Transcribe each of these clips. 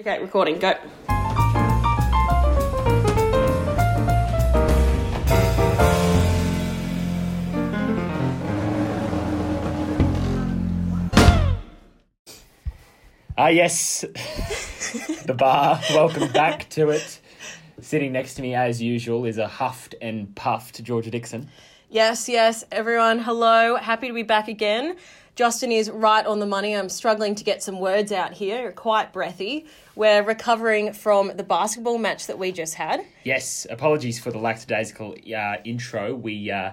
Okay, recording, go. Ah, yes, the bar. Welcome back to it. Sitting next to me, as usual, is a huffed and puffed Georgia Dixon. Yes, yes, everyone, hello. Happy to be back again. Justin is right on the money. I'm struggling to get some words out here, quite breathy. We're recovering from the basketball match that we just had. Yes, apologies for the lackadaisical uh, intro. We uh,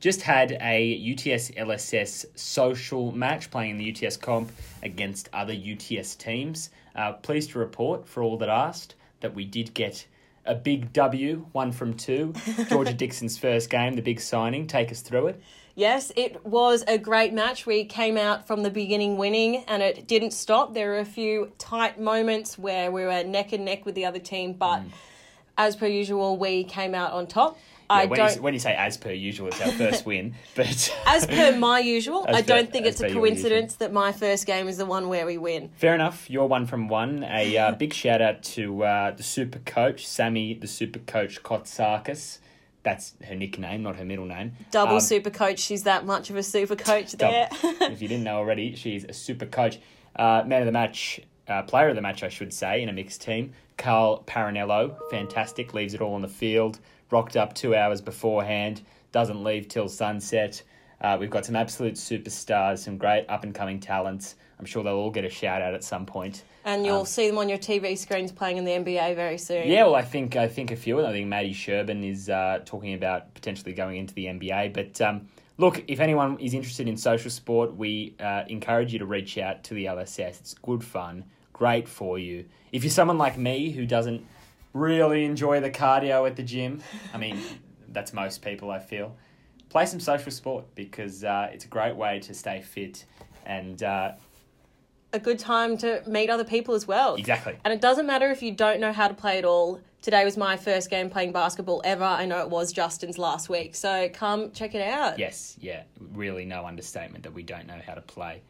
just had a UTS LSS social match playing in the UTS comp against other UTS teams. Uh, pleased to report, for all that asked, that we did get a big W, one from two. Georgia Dixon's first game, the big signing. Take us through it. Yes, it was a great match. We came out from the beginning winning and it didn't stop. There were a few tight moments where we were neck and neck with the other team, but as per usual, we came out on top. I when, don't you, when you say as per usual, it's our first win. But as per my usual, I don't think it's a coincidence that my first game is the one where we win. Fair enough. You're one from one. A uh, big shout out to uh, the super coach, Sammy, the super coach Kotsakis. That's her nickname, not her middle name. Double Um, super coach. She's that much of a super coach there. if you didn't know already, she's a super coach. Uh, man of the match, uh, player of the match, I should say, in a mixed team. Carl Paranello, fantastic, leaves it all on the field. Rocked up two hours beforehand, doesn't leave till sunset. Uh, we've got some absolute superstars, some great up and coming talents. I'm sure they'll all get a shout out at some point. And you'll see them on your TV screens playing in the NBA very soon. Yeah, well, I think I think a few of them. I think Maddie Sherburn is uh, talking about potentially going into the NBA. But um, look, if anyone is interested in social sport, we uh, encourage you to reach out to the LSS. It's good fun, great for you. If you're someone like me who doesn't really enjoy the cardio at the gym, I mean, that's most people. I feel play some social sport because uh, it's a great way to stay fit and uh, A good time to meet other people as well. exactly. And it doesn't matter if you don't know how to play at all. Today was my first game playing basketball ever. I know it was Justin's last week. So come check it out. Yes, yeah, really no understatement that we don't know how to play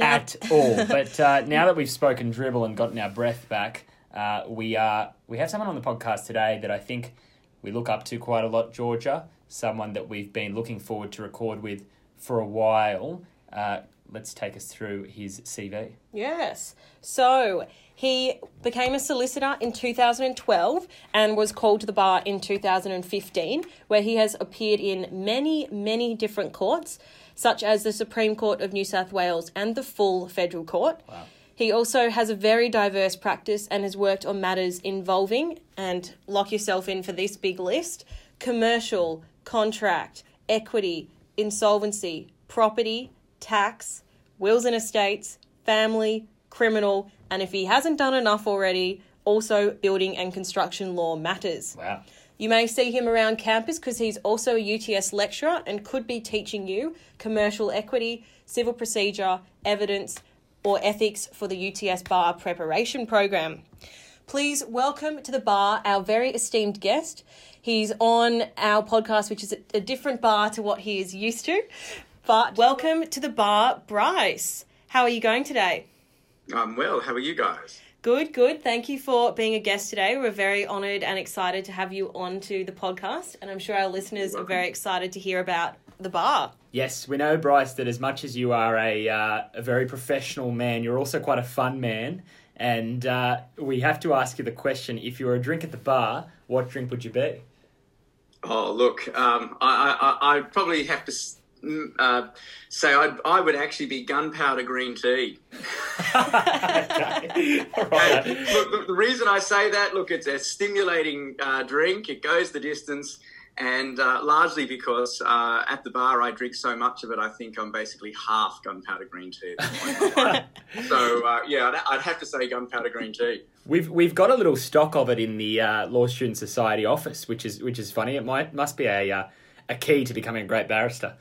at all. But uh, now that we've spoken dribble and gotten our breath back, uh, we are we have someone on the podcast today that I think we look up to quite a lot, Georgia. Someone that we've been looking forward to record with for a while. Uh, let's take us through his CV. Yes. So he became a solicitor in 2012 and was called to the bar in 2015, where he has appeared in many, many different courts, such as the Supreme Court of New South Wales and the full federal court. Wow. He also has a very diverse practice and has worked on matters involving, and lock yourself in for this big list commercial, contract, equity, insolvency, property, tax, wills and estates, family, criminal, and if he hasn't done enough already, also building and construction law matters. Wow. You may see him around campus because he's also a UTS lecturer and could be teaching you commercial equity, civil procedure, evidence, or ethics for the UTS Bar Preparation Program. Please welcome to the bar our very esteemed guest. He's on our podcast, which is a- a different bar to what he is used to. But welcome to the bar, Bryce. How are you going today? I'm well. How are you guys? Good, good. Thank you for being a guest today. We're very honoured and excited to have you on to the podcast, and I'm sure our listeners are very excited to hear about the bar. Yes, we know, Bryce, that as much as you are a, uh, a very professional man, you're also quite a fun man. And uh, we have to ask you the question if you were a drink at the bar, what drink would you be? Oh, look, um, I, I, I probably have to s- uh, say I'd, I would actually be gunpowder green tea. okay. Right. look, the reason I say that, look, it's a stimulating uh, drink. It goes the distance, and uh, largely because uh, at the bar I drink so much of it, I think I'm basically half gunpowder green tea. At this point in my life. so uh, yeah, I'd, I'd have to say gunpowder green tea. We've we've got a little stock of it in the uh, Law Student Society office, which is which is funny. It might must be a uh, a key to becoming a great barrister.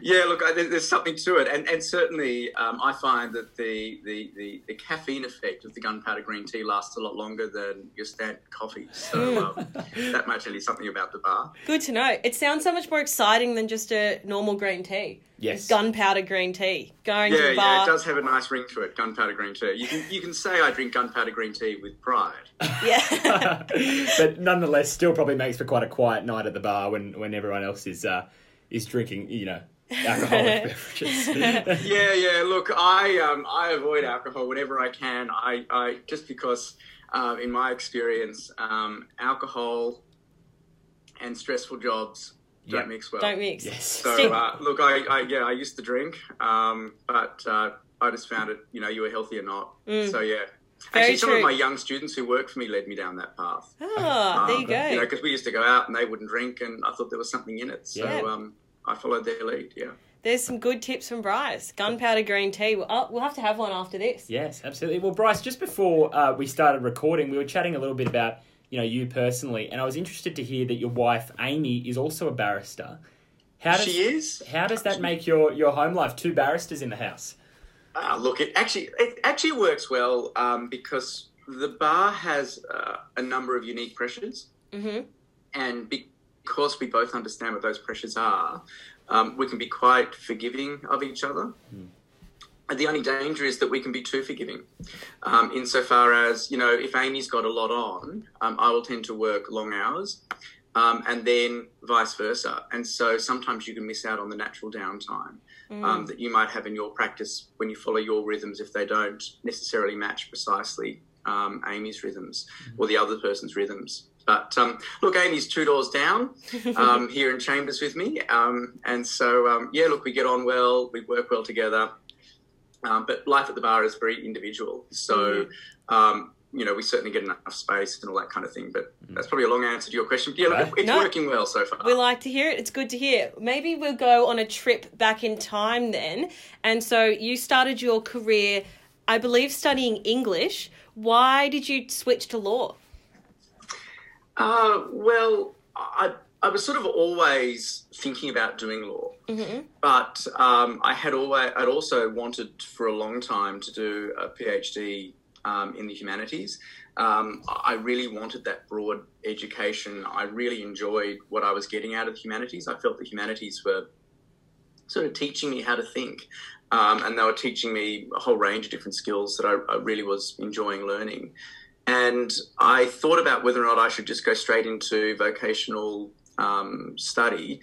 Yeah, look, I, there's something to it, and and certainly um, I find that the, the, the, the caffeine effect of the gunpowder green tea lasts a lot longer than your standard coffee. So um, that might tell you something about the bar. Good to know. It sounds so much more exciting than just a normal green tea. Yes. Gunpowder green tea. Going to Yeah, the yeah, it does have a nice ring to it. Gunpowder green tea. You can you can say I drink gunpowder green tea with pride. Yeah. but nonetheless, still probably makes for quite a quiet night at the bar when, when everyone else is uh, is drinking, you know, alcoholic beverages. Yeah, yeah. Look, I um, I avoid alcohol whenever I can. I, I just because, uh, in my experience, um, alcohol and stressful jobs don't Yeah. mix well. Don't mix. yes. So uh, look, I, I yeah, I used to drink, um, but uh, I just found it. You know, you were healthy or not. So yeah. Mm. Very Actually, some true. of my young students who worked for me led me down that path. Ah, there you Um, go. You know, because we used to go out and they wouldn't drink, and I thought there was something in it. So Yeah. um, I followed their lead. Yeah. There's some good tips from Bryce. Gunpowder green tea. We'll, oh, we'll have to have one after this. Yes, absolutely. Well, Bryce, just before uh, we started recording, we were chatting a little bit about you know you personally, and I was interested to hear that your wife Amy is also a barrister. How does she is. how does that make your your home life? Two barristers in the house. Uh, look, it actually it actually works well um, because the bar has uh, a number of unique pressures, hmm and because we both understand what those pressures are, um, we can be quite forgiving of each other. And the only danger is that we can be too forgiving, um, insofar as you know, if Amy's got a lot on, um, I will tend to work long hours, um, and then vice versa. And so sometimes you can miss out on the natural downtime um, that you might have in your practice when you follow your rhythms if they don't necessarily match precisely um, Amy's rhythms or the other person's rhythms. But um, look, Amy's two doors down um, here in Chambers with me, um, and so um, yeah, look, we get on well, we work well together. Um, but life at the bar is very individual, so um, you know we certainly get enough space and all that kind of thing. But that's probably a long answer to your question. But yeah, look, it's No. working well so far. We like to hear it. It's good to hear. Maybe we'll go on a trip back in time then. And so you started your career, I believe, studying English. Why did you switch to law? Uh, well, I, I was sort of always thinking about doing law, but um, I had always I'd also wanted for a long time to do a PhD um, in the humanities. Um, I really wanted that broad education. I really enjoyed what I was getting out of the humanities. I felt the humanities were sort of teaching me how to think. Um, and they were teaching me a whole range of different skills that I, I really was enjoying learning. And I thought about whether or not I should just go straight into vocational um, study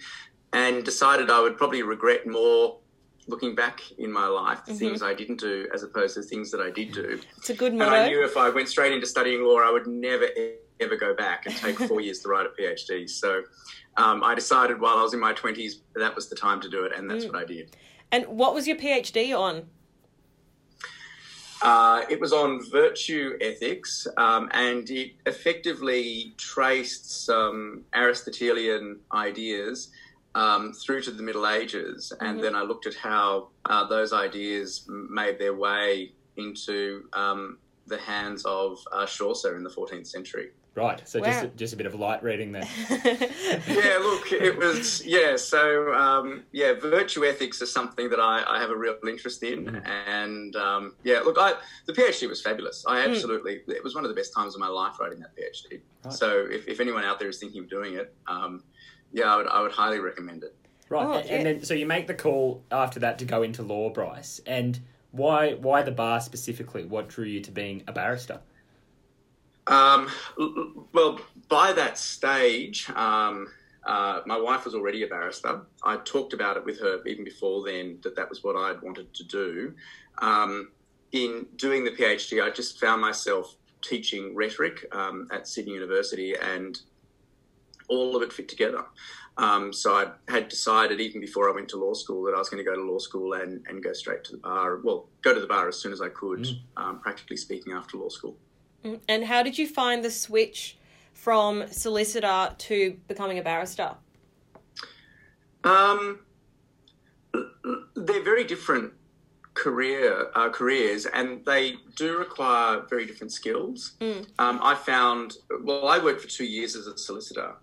and decided I would probably regret more looking back in my life the things I didn't do as opposed to the things that I did do. It's a good And I knew if I went straight into studying law, I would never ever go back and take four years to write a PhD. So um, I decided while I was in my 20s that was the time to do it, and that's what I did. And what was your PhD on? Uh, it was on virtue ethics, um, and it effectively traced some Aristotelian ideas um, through to the Middle Ages, and then I looked at how uh, those ideas made their way into um, the hands of uh, Chaucer in the 14th century. Right. So Wow. just a, just a bit of light reading there. yeah, look, it was yeah. So um, yeah, virtue ethics is something that I, I have a real interest in, and um, yeah, look, I the PhD was fabulous. I absolutely it was one of the best times of my life writing that PhD. Right. So if, if anyone out there is thinking of doing it, um, yeah, I would I would highly recommend it. Right. Oh, and, and then so you make the call after that to go into law, Bryce. And why why the bar specifically? What drew you to being a barrister? Um, well, by that stage, um, uh, my wife was already a barrister. I talked about it with her even before then that that was what I'd wanted to do. Um, in doing the PhD, I just found myself teaching rhetoric um, at Sydney University, and all of it fit together. Um, so I had decided even before I went to law school that I was going to go to law school and, and go straight to the bar. Well, go to the bar as soon as I could, um, practically speaking, after law school. And how did you find the switch from solicitor to becoming a barrister? Um, they're very different career uh, careers, and they do require very different skills. Um, I found well, I worked for two years as a solicitor,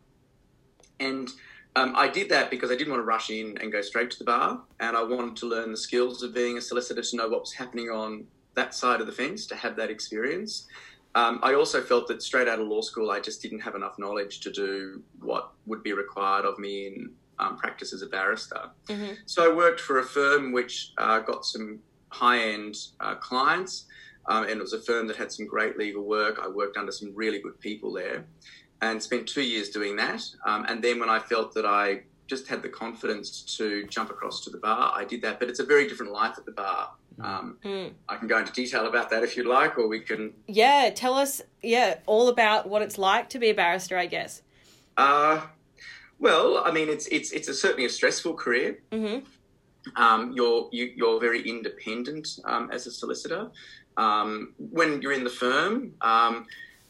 and Um, I did that because I didn't want to rush in and go straight to the bar, and I wanted to learn the skills of being a solicitor to know what was happening on that side of the fence, to have that experience. Um, I also felt that straight out of law school, I just didn't have enough knowledge to do what would be required of me in um, practice as a barrister. Mm-hmm. So I worked for a firm which uh, got some high end uh, clients, um, and it was a firm that had some great legal work. I worked under some really good people there and spent two years doing that. Um, and then when I felt that I just had the confidence to jump across to the bar, I did that. But it's a very different life at the bar. Um, Mm. I can go into detail about that if you'd like, or we can. Yeah, tell us, yeah, all about what it's like to be a barrister, I guess. Uh, well, I mean, it's it's it's a, certainly a stressful career. Mm-hmm. Um, you're you, you're very independent um, as a solicitor. Um, when you're in the firm, um,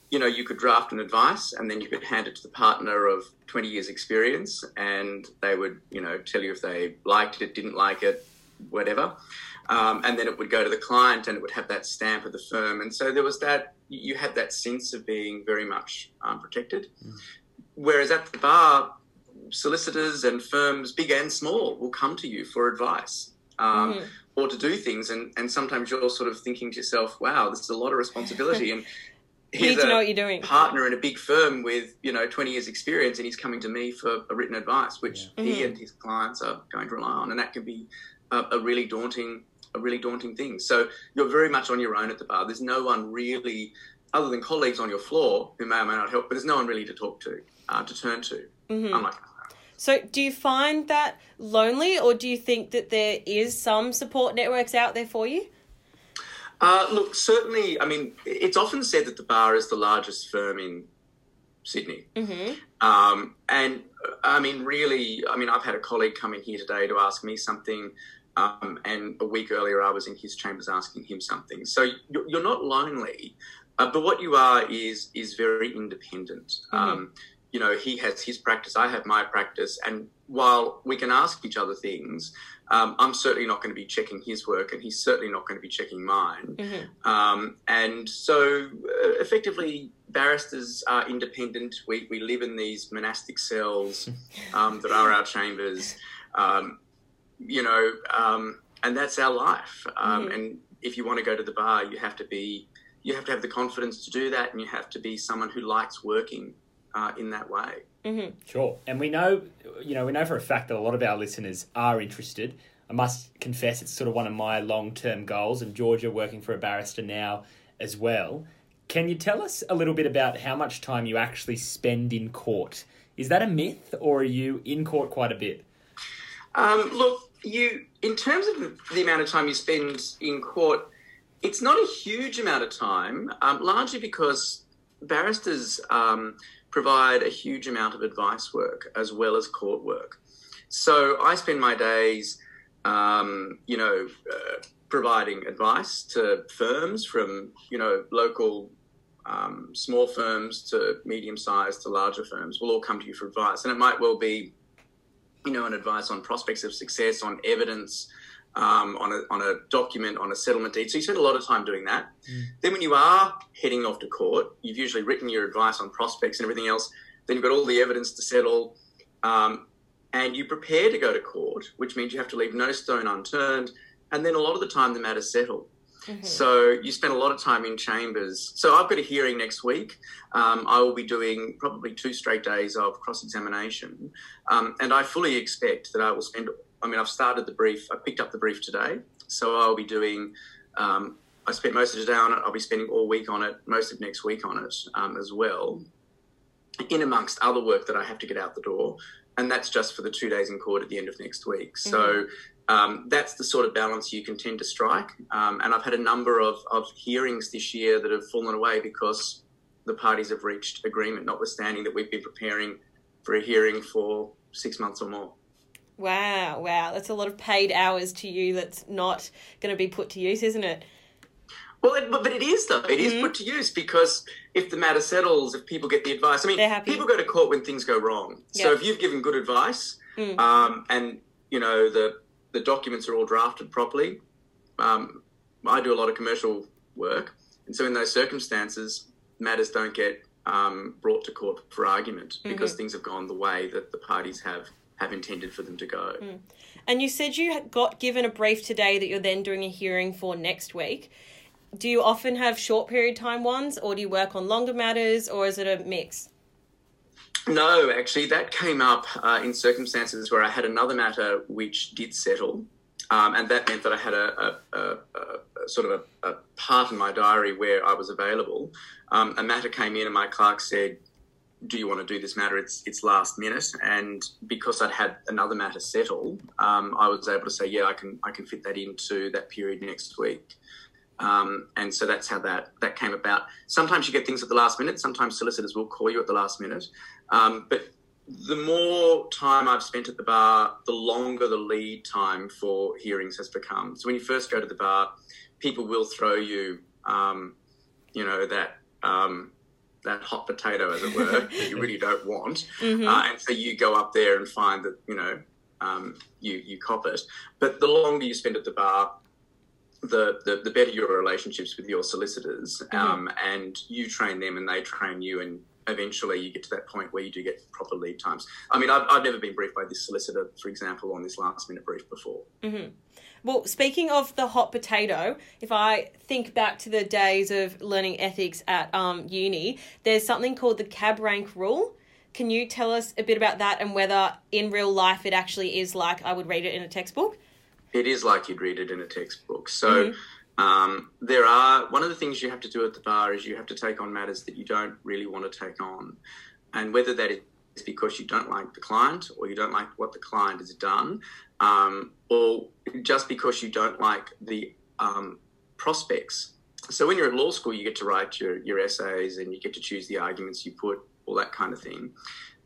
you know you could draft an advice and then you could hand it to the partner of 20 years experience, and they would you know tell you if they liked it, didn't like it, whatever. Um, and then it would go to the client, and it would have that stamp of the firm. And so there was that. You had that sense of being very much um, protected. Whereas at the bar, solicitors and firms, big and small, will come to you for advice um, Mhm. or to do things. And, and sometimes you're sort of thinking to yourself, wow, this is a lot of responsibility. And You need here's to know what you're doing. partner in a big firm with, you know, 20 years experience and he's coming to me for a written advice, which Yeah. he Mhm. and his clients are going to rely on. And that can be a, a really daunting, a really daunting thing. So you're very much on your own at the bar. There's no one really, other than colleagues on your floor who may or may not help, but there's no one really to talk to, uh, to turn to. Mhm. Unlike So, do you find that lonely, or do you think that there is some support networks out there for you? Uh, look, certainly, I mean, it's often said that the bar is the largest firm in Sydney. Mm-hmm. Um, and I mean, really, I mean, I've had a colleague come in here today to ask me something. Um, and a week earlier, I was in his chambers asking him something. So you're, you're not lonely, uh, but what you are is is very independent. Um, you know, he has his practice, I have my practice, and while we can ask each other things, um, I'm certainly not going to be checking his work, and he's certainly not going to be checking mine. Mm-hmm. Um, and so, uh, effectively, barristers are independent. We, we live in these monastic cells um, that are our chambers, um, you know, um, and that's our life. Um, Mhm. And if you want to go to the bar, you have to be, you have to have the confidence to do that, and you have to be someone who likes working uh, in that way. Mm-hmm. Sure. And we know, you know, we know for a fact that a lot of our listeners are interested. I must confess, it's sort of one of my long term goals, and Georgia working for a barrister now as well. Can you tell us a little bit about how much time you actually spend in court? Is that a myth, or are you in court quite a bit? Um, look, you in terms of the amount of time you spend in court, it's not a huge amount of time, um, largely because barristers um, provide a huge amount of advice work as well as court work. So I spend my days, um, you know, uh, providing advice to firms from you know local. Um, small firms to medium sized to larger firms will all come to you for advice, and it might well be you know, an advice on prospects of success, on evidence, um, on, a, on a document, on a settlement deed. So you spend a lot of time doing that. Mm. Then when you are heading off to court, you've usually written your advice on prospects and everything else. Then you've got all the evidence to settle. Um, and you prepare to go to court, which means you have to leave no stone unturned. And then a lot of the time the matter's settled. Mm-hmm. So you spend a lot of time in chambers. So I've got a hearing next week. Um, I will be doing probably two straight days of cross examination. Um, and I fully expect that I will spend, I mean, I've started the brief, I picked up the brief today. So I'll be doing, um, I spent most of the day on it. I'll be spending all week on it, most of next week on it um, as well, in amongst other work that I have to get out the door. And that's just for the two days in court at the end of next week. So um, that's the sort of balance you can tend to strike. Um, and I've had a number of, of hearings this year that have fallen away because the parties have reached agreement, notwithstanding that we've been preparing for a hearing for six months or more. Wow, wow, that's a lot of paid hours to you. That's not going to be put to use, isn't it? Well, it, but it is though. It is Mhm. put to use because if the matter settles, if people get the advice, I mean, people go to court when things go wrong. So if you've given good advice, Mm. um, and you know the the documents are all drafted properly, um, I do a lot of commercial work, and so in those circumstances, matters don't get um, brought to court for argument because mm-hmm. things have gone the way that the parties have have intended for them to go. Mm. And you said you got given a brief today that you're then doing a hearing for next week. Do you often have short period time ones, or do you work on longer matters, or is it a mix? No, actually, that came up uh, in circumstances where I had another matter which did settle. Um, and that meant that I had a, a, a, a sort of a, part in my diary where I was available. Um, a matter came in, and my clerk said, "Do you want to do this matter? It's it's last minute." And because I'd had another matter settle, um, I was able to say, "Yeah, I can I can fit that into that period next week." Um, and so that's how that that came about. Sometimes you get things at the last minute. Sometimes solicitors will call you at the last minute, um, but the more time I've spent at the bar, the longer the lead time for hearings has become. So when you first go to the bar, people will throw you, um, you know, that um, that hot potato, as it were, that you really don't want, mm-hmm. uh, and so you go up there and find that you know um, you you cop it. But the longer you spend at the bar, the, the, the better your relationships with your solicitors, mm-hmm. Um, and you train them and they train you, and eventually you get to that point where you do get proper lead times. I mean, I've, I've never been briefed by this solicitor, for example, on this last minute brief before. Mm-hmm. Well, speaking of the hot potato, if I think back to the days of learning ethics at um, uni, there's something called the cab rank rule. Can you tell us a bit about that and whether in real life it actually is like I would read it in a textbook? It is like you'd read it in a textbook. So. Mm-hmm um, there are one of the things you have to do at the bar is you have to take on matters that you don't really want to take on, and whether that is because you don't like the client or you don't like what the client has done, um, or just because you don't like the um, prospects. So when you're at law school, you get to write your, your essays and you get to choose the arguments you put, all that kind of thing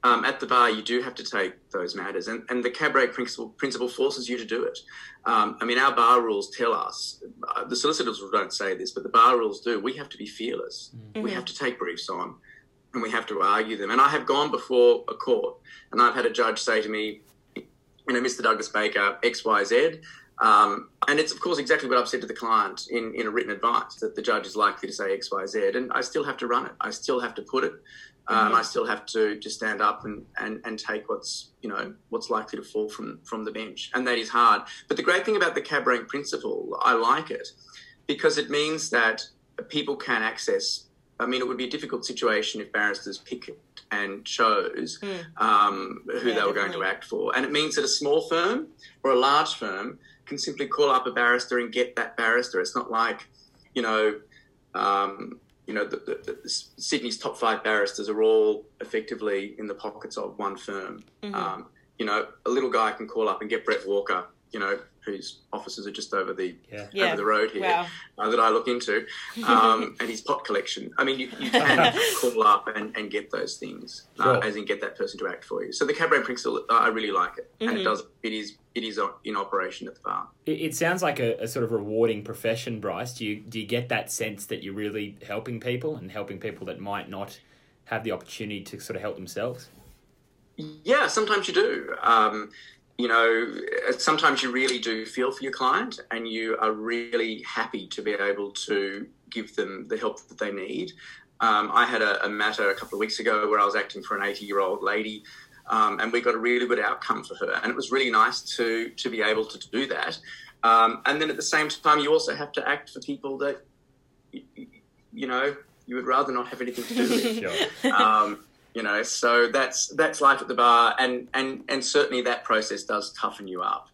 um, at the bar, you do have to take those matters, and, and the cab rank principle, principle forces you to do it. Um, I mean, our bar rules tell us, uh, the solicitors don't say this, but the bar rules do. We have to be fearless. Mm-hmm. We have to take briefs on, and we have to argue them. And I have gone before a court, and I've had a judge say to me, you know, Mr. Douglas Baker, X, Y, Z. Um, and it's, of course, exactly what I've said to the client in, in a written advice that the judge is likely to say X, Y, Z. And I still have to run it. I still have to put it. Um, mm-hmm. I still have to to stand up and, and, and take what's you know what's likely to fall from from the bench, and that is hard. But the great thing about the cab rank principle, I like it because it means that people can access. I mean, it would be a difficult situation if barristers picked and chose mm. um, who yeah, they were definitely. going to act for, and it means that a small firm or a large firm can simply call up a barrister and get that barrister. It's not like you know. Um, you know, the, the, the, Sydney's top five barristers are all effectively in the pockets of one firm. Mm-hmm. Um, you know, a little guy can call up and get Brett Walker, you know, whose offices are just over the yeah. Yeah. over the road here wow. uh, that I look into, um, and his pot collection. I mean, you, you can call up and, and get those things, uh, sure. uh, as in get that person to act for you. So the cab rank principle, I really like it, mm-hmm. and it mm-hmm. does. It is it is in operation at the bar. It, it sounds like a, a, sort of rewarding profession, Bryce. Do you do you get that sense that you're really helping people and helping people that might not have the opportunity to sort of help themselves? Yeah, sometimes you do. Um, you know, sometimes you really do feel for your client and you are really happy to be able to give them the help that they need. Um, I had a, a, matter a couple of weeks ago where I was acting for an 80 year old lady. Um, and we got a really good outcome for her, and it was really nice to to be able to do that. Um, and then at the same time, you also have to act for people that you, you know you would rather not have anything to do with. Um, you know so that's that's life at the bar and and and certainly that process does toughen you up.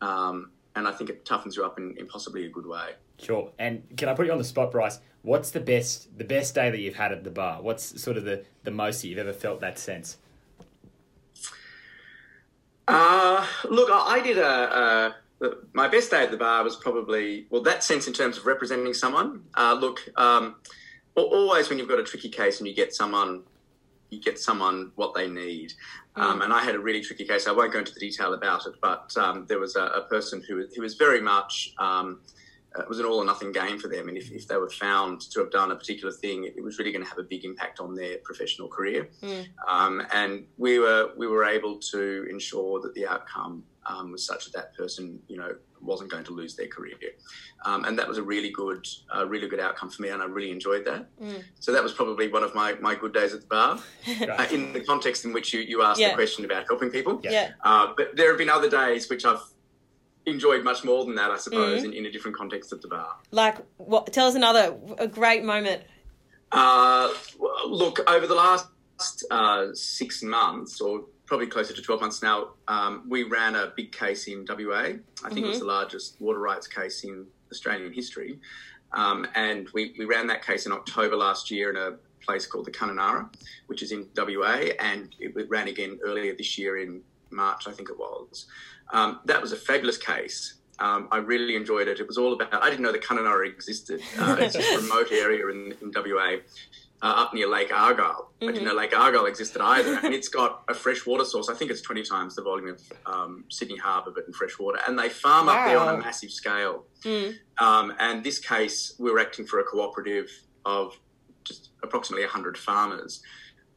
Um, and i think it toughens you up in, in possibly a good way. Sure. And can i put you on the spot bryce? What's the best the best day that you've had at the bar? What's sort of the the most that you've ever felt that sense? Uh, look i did a, a my best day at the bar was probably well that sense in terms of representing someone. Uh, look um, always when you've got a tricky case and you get someone you get someone what they need. Mm. Um, and I had a really tricky case. I won't go into the detail about it, but um, there was a, a, person who, who was very much um, it was an all or nothing game for them. And if, if they were found to have done a particular thing, it, was really going to have a big impact on their professional career. Mm. Um, and we were we were able to ensure that the outcome um, was such that that person, you know, wasn't going to lose their career. Um, and that was a really good, uh, really good outcome for me, and I really enjoyed that. Mm. So that was probably one of my, my good days at the bar, uh, in the context in which you, you asked Yeah. the question about helping people. Yeah. Yeah. Uh, but there have been other days which I've enjoyed much more than that, I suppose, Mm-hmm. in, in a different context at the bar. Like, what? Tell us another a great moment. Uh, look, over the last uh, six months, or probably closer to 12 months now, um, we ran a big case in WA. I think it was the largest water rights case in Australian history. Um, and we, we ran that case in October last year in a place called the Kununurra, which is in WA, and it ran again earlier this year in March, I think it was. Um, that was a fabulous case. Um, I really enjoyed it. It was all about, I didn't know the Kununurra existed. Uh, it's a remote area in, in WA. Uh, up near Lake Argyle. I didn't know Lake Argyle existed either. and it's got a freshwater source. I think it's 20 times the volume of um, Sydney Harbour, but in freshwater. And they farm up there on a massive scale. Mm. Um, and this case, we were acting for a cooperative of just approximately 100 farmers.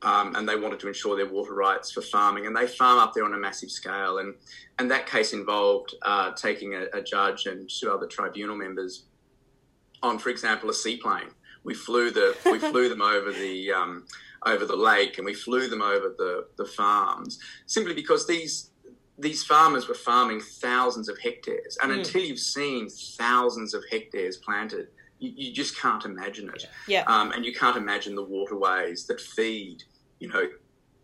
Um, and they wanted to ensure their water rights for farming. And they farm up there on a massive scale. And, and that case involved uh, taking a, a judge and two other tribunal members on, for example, a seaplane. We flew the we flew them over the um, over the lake, and we flew them over the the farms simply because these these farmers were farming thousands of hectares, and until you've seen thousands of hectares planted, you, you just can't imagine it. Yeah. Um, and you can't imagine the waterways that feed, you know,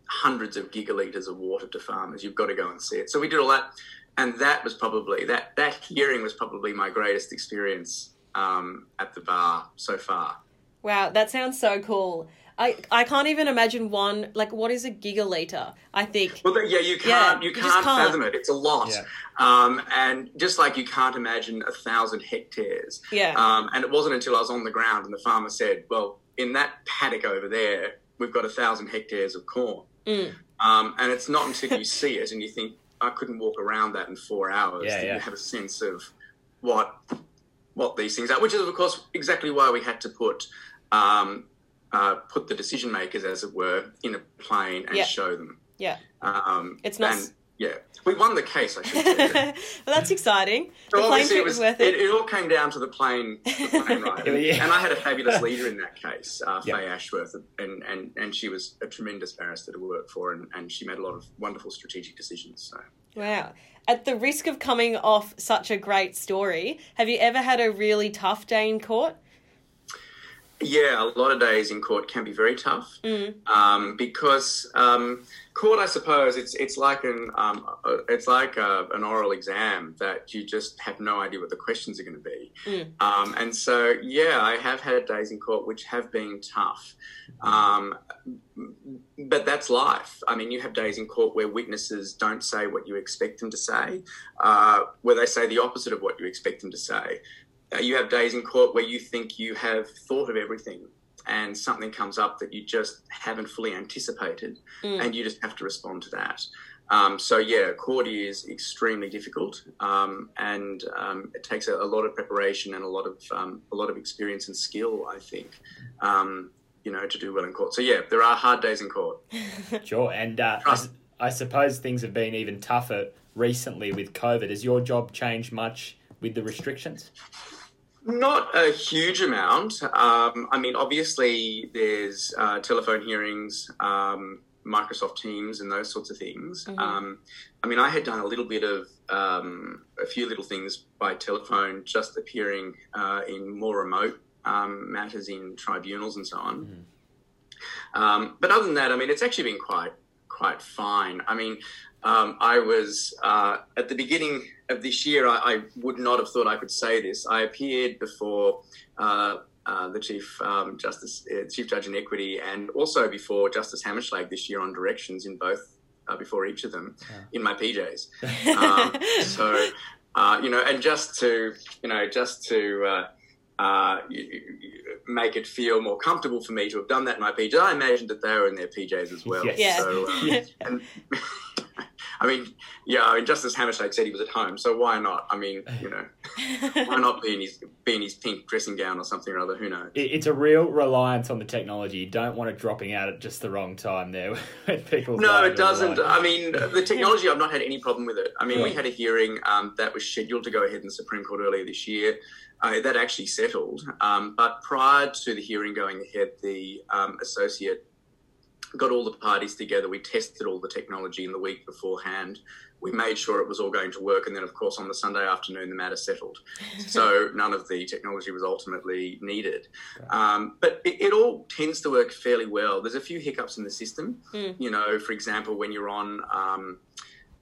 hundreds of gigalitres of water to farmers. You've got to go and see it. So we did all that, and that was probably that that hearing was probably my greatest experience um, at the bar so far. Wow, that sounds so cool. I, I can't even imagine one like what is a gigaliter? I think Well, yeah, you can't Yeah, you you can't, can't. fathom it. It's a lot, Yeah. um, and just like you can't imagine a thousand hectares. yeah Um, and it wasn't until I was on the ground and the farmer said, "Well, in that paddock over there, we've got a thousand hectares of corn." Mm. Um, and it's not until you see it and you think, "I couldn't walk around that in four hours," Yeah, that yeah. you have a sense of what what these things are. Which is, of course, exactly why we had to put um, uh, put the decision makers, as it were, in a plane and Yeah. show them. yeah. Um, It's not- and, yeah, we won the case. I should say. well, that's exciting. The So plane obviously trip it was was worth it. it. It, all came down to the plane, the plane ride, Yeah. and I had a fabulous leader in that case, uh, Yeah. Faye Ashworth, and, and and she was a tremendous barrister to work for, and, and she made a lot of wonderful strategic decisions. So Wow. At the risk of coming off such a great story, have you ever had a really tough day in court? Yeah, a lot of days in court can be very tough Mm. um, because um, court, I suppose, it's it's like an um, it's like a, an oral exam that you just have no idea what the questions are going to be. Mm. Um, and so, yeah, I have had days in court which have been tough. Um, but that's life. I mean, you have days in court where witnesses don't say what you expect them to say, uh, where they say the opposite of what you expect them to say. Uh, you have days in court where you think you have thought of everything and something comes up that you just haven't fully anticipated Mm. and you just have to respond to that. Um, so yeah, court is extremely difficult, um, and um, it takes a, a lot of preparation and a lot of um, a lot of experience and skill, I think, um, you know, to do well in court. So yeah, there are hard days in court. Sure, and uh, I, I suppose things have been even tougher recently with COVID. Has your job changed much with the restrictions? Not a huge amount. Um, I mean, obviously, there's uh, telephone hearings, um, Microsoft Teams, and those sorts of things. Mhm. Um, I mean, I had done a little bit of um, a few little things by telephone, just appearing uh, in more remote um, matters in tribunals and so on. Um, but other than that, I mean, it's actually been quite quite fine. I mean, um, I was uh, at the beginning of this year. I, I would not have thought I could say this. I appeared before uh, uh, the chief um, justice, uh, chief judge in equity, and also before Justice Hammerschlag this year on directions in both. Uh, before each of them, in my PJs. Um, so, uh, you know, and just to, you know, just to uh, uh, make it feel more comfortable for me to have done that in my PJs, I imagined that they were in their PJs as well. Yes. Yeah. So, uh, and, I mean, yeah, I mean, Justice Hammerschlag said he was at home, so why not? I mean, you know. Why not be in his be in his pink dressing gown or something or other? Who knows? It, it's a real reliance on the technology. You don't want it dropping out at just the wrong time there. when people no, it doesn't. I mean, the technology. I've not had any problem with it. I mean, yeah. we had a hearing um, that was scheduled to go ahead in the Supreme Court earlier this year. Uh, that actually settled. Um, but prior to the hearing going ahead, the um, associate got all the parties together. We tested all the technology in the week beforehand. We made sure it was all going to work. And then, of course, on the Sunday afternoon, the matter settled. so none of the technology was ultimately needed. Um, but it, it, all tends to work fairly well. There's a few hiccups in the system. Mm. You know, for example, when you're on, um,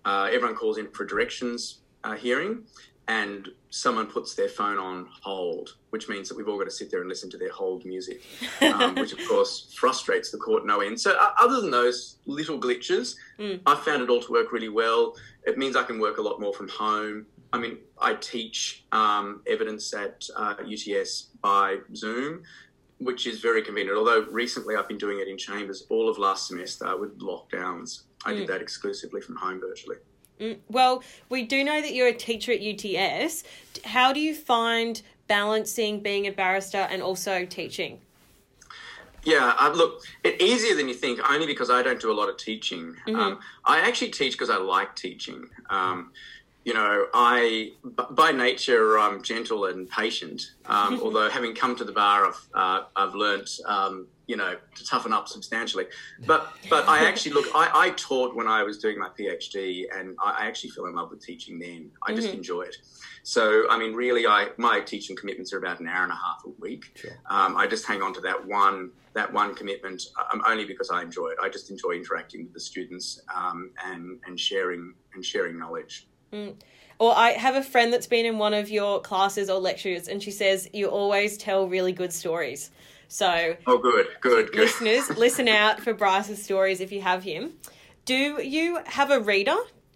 uh, everyone calls in for directions uh, hearing and someone puts their phone on hold, which means that we've all got to sit there and listen to their hold music, um, which of course frustrates the court no end. So, uh, other than those little glitches, mm. I found it all to work really well. It means I can work a lot more from home. I mean, I teach um, evidence at uh, UTS by Zoom, which is very convenient. Although recently I've been doing it in chambers all of last semester with lockdowns. I mm. did that exclusively from home virtually. Mm, well, we do know that you're a teacher at UTS. How do you find balancing being a barrister and also teaching? Yeah, uh, look, it's easier than you think, only because I don't do a lot of teaching. Mm-hmm. Um, I actually teach because I like teaching. Um, you know, I by nature I'm gentle and patient. Um, although having come to the bar, I've uh, I've learnt um, you know to toughen up substantially. But but I actually look. I, I taught when I was doing my PhD, and I, actually fell in love with teaching then. I just mm-hmm. enjoy it. So I mean, really, I my teaching commitments are about an hour and a half a week. Sure. Um, I just hang on to that one that one commitment um, only because I enjoy it. I just enjoy interacting with the students um, and and sharing and sharing knowledge. Mm. Or I have a friend that's been in one of your classes or lectures, and she says you always tell really good stories. So, oh, good, good, good. listeners, listen out for Bryce's stories if you have him. Do you have a reader?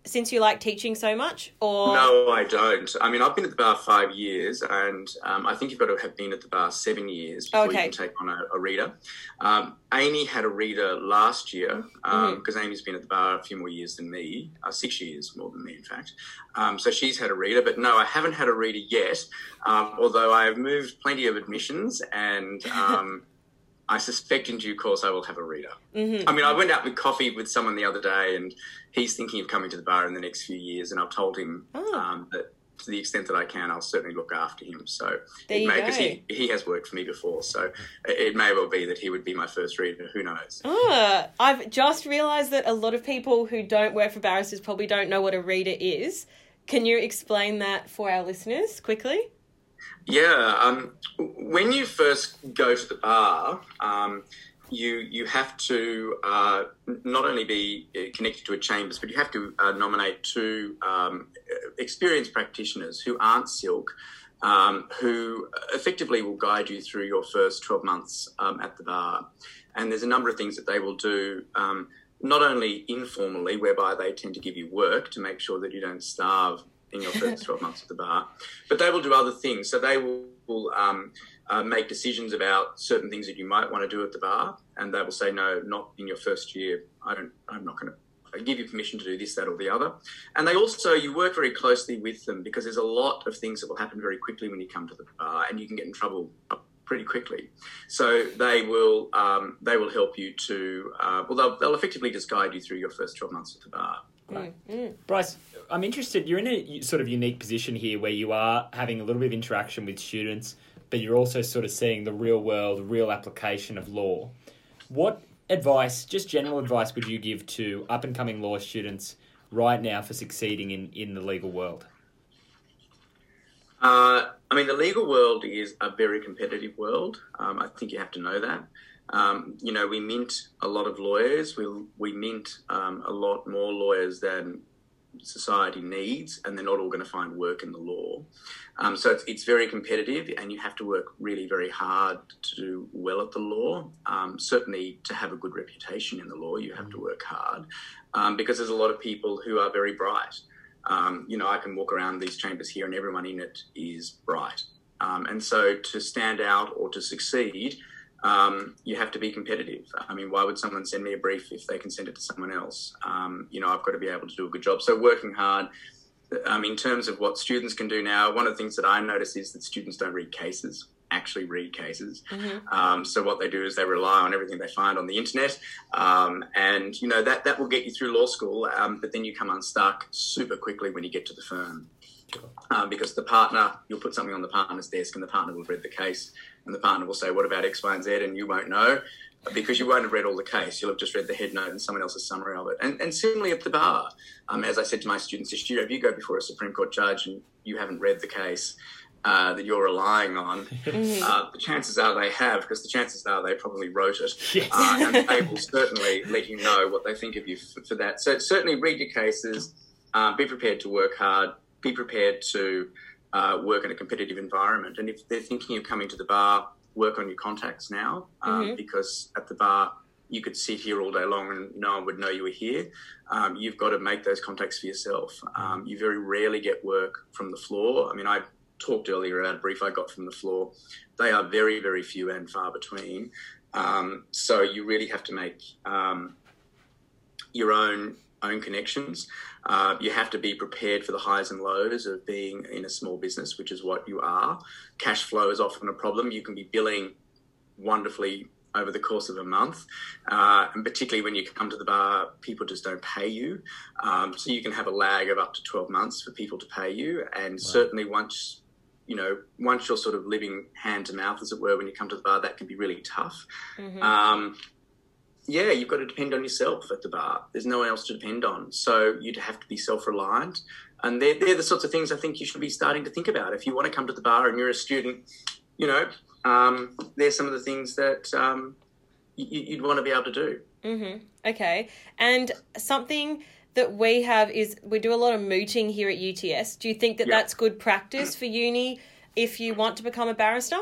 Since you like teaching so much or no i don't i mean i've been at the bar five years and um, i think you've got to have been at the bar seven years before okay. you can take on a, a reader um, amy had a reader last year because um, mm-hmm. amy's been at the bar a few more years than me uh, six years more than me in fact um, so she's had a reader but no i haven't had a reader yet um, although i have moved plenty of admissions and um, I suspect in due course I will have a reader. Mm-hmm. I mean, I went out with coffee with someone the other day, and he's thinking of coming to the bar in the next few years, and I've told him oh. um, that to the extent that I can, I'll certainly look after him. So there you because he he has worked for me before, so it may well be that he would be my first reader. Who knows? Oh, I've just realised that a lot of people who don't work for barristers probably don't know what a reader is. Can you explain that for our listeners quickly? Yeah, um, when you first go to the bar, um, you you have to uh, not only be connected to a chambers, but you have to uh, nominate two um, experienced practitioners who aren't silk, um, who effectively will guide you through your first twelve months um, at the bar. And there's a number of things that they will do. Um, not only informally, whereby they tend to give you work to make sure that you don't starve in your first 12 months at the bar. But they will do other things. So they will, will um, uh, make decisions about certain things that you might want to do at the bar, and they will say, no, not in your first year. I don't, I'm not going to give you permission to do this, that, or the other. And they also, you work very closely with them because there's a lot of things that will happen very quickly when you come to the bar, and you can get in trouble pretty quickly. So they will um, they will help you to uh, well they'll, they'll effectively just guide you through your first twelve months at the bar. Right. Mm. Bryce, I'm interested. You're in a sort of unique position here where you are having a little bit of interaction with students, but you're also sort of seeing the real world, real application of law. What advice, just general advice, would you give to up and coming law students right now for succeeding in, in the legal world? Uh, I mean, the legal world is a very competitive world. Um, I think you have to know that. Um, you know, we mint a lot of lawyers. We we mint um, a lot more lawyers than society needs, and they're not all going to find work in the law. Um, so it's, it's very competitive, and you have to work really very hard to do well at the law. Um, certainly, to have a good reputation in the law, you have to work hard um, because there's a lot of people who are very bright. Um, you know, I can walk around these chambers here, and everyone in it is bright. and so, to stand out or to succeed um, you have to be competitive. I mean, why would someone send me a brief if they can send it to someone else? Um, you know, I've got to be able to do a good job. So working hard, um, in terms of what students can do now, one of the things that I notice is that students don't read cases actually read cases. Mm-hmm. Um, so what they do is they rely on everything they find on the internet, um, and you know that that will get you through law school. Um, but then you come unstuck super quickly when you get to the firm. Um, because the partner, you'll put something on the partner's desk, and the partner will read the case, and the partner will say, "What about X, Y, and Z?" and you won't know because you won't have read all the case. You'll have just read the head note and someone else's summary of it. And, and similarly at the bar, um, as I said to my students this year, if you go before a Supreme Court judge and you haven't read the case, uh, that you're relying on, mm-hmm. uh, the chances are they have, because the chances are they probably wrote it, yes. uh, and they will certainly let you know what they think of you for, for that. So certainly read your cases, uh, be prepared to work hard, be prepared to uh, work in a competitive environment, and if they're thinking of coming to the bar, work on your contacts now, um, mm-hmm. because at the bar you could sit here all day long and no one would know you were here. Um, you've got to make those contacts for yourself. Um, you very rarely get work from the floor. I mean, I talked earlier about a brief I got from the floor. They are very, very few and far between. Um, so you really have to make um, your own own connections. Uh, you have to be prepared for the highs and lows of being in a small business, which is what you are. Cash flow is often a problem. You can be billing wonderfully over the course of a month. Uh, and particularly when you come to the bar, people just don't pay you. Um, so you can have a lag of up to 12 months for people to pay you. And wow. certainly once you know, once you're sort of living hand to mouth, as it were, when you come to the bar, that can be really tough. Mm-hmm. Um, yeah, you've got to depend on yourself at the bar. There's no one else to depend on. So you'd have to be self reliant. And they're, they're the sorts of things I think you should be starting to think about. If you want to come to the bar and you're a student, you know, um, there's some of the things that um, you, would want to be able to do. Mm-hmm. Okay. And something that we have is we do a lot of mooting here at UTS. Do you think that that's good practice for uni if you want to become a barrister?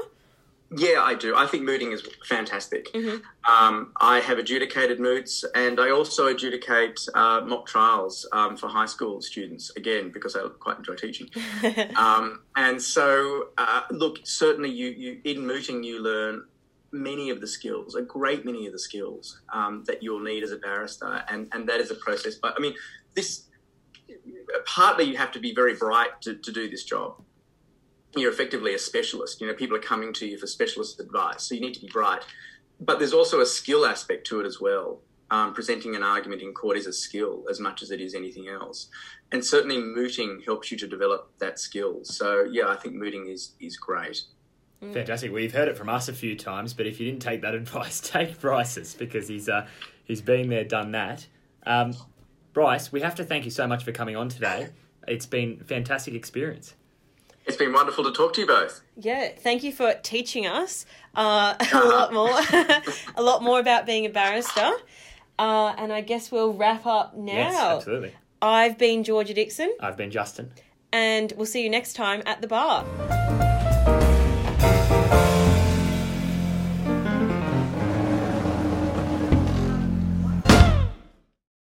Yeah, I do. I think mooting is fantastic. Mm-hmm. Um, I have adjudicated moots and I also adjudicate uh, mock trials um, for high school students, again, because I quite enjoy teaching. um, and so, uh, look, certainly you, you in mooting you learn many of the skills, a great many of the skills um, that you'll need as a barrister, and and that is a process. But I mean, this partly you have to be very bright to, to do this job. You're effectively a specialist. You know, people are coming to you for specialist advice, so you need to be bright. But there's also a skill aspect to it as well. Um, presenting an argument in court is a skill as much as it is anything else, and certainly mooting helps you to develop that skill. So yeah, I think mooting is is great. Mm. Fantastic. You've heard it from us a few times, but if you didn't take that advice, take Bryce's because he's uh, he's been there, done that. Um, Bryce, we have to thank you so much for coming on today. It's been fantastic experience. It's been wonderful to talk to you both. Yeah, thank you for teaching us uh, a lot more, a lot more about being a barrister. Uh, and I guess we'll wrap up now. Yes, absolutely. I've been Georgia Dixon. I've been Justin. And we'll see you next time at the bar.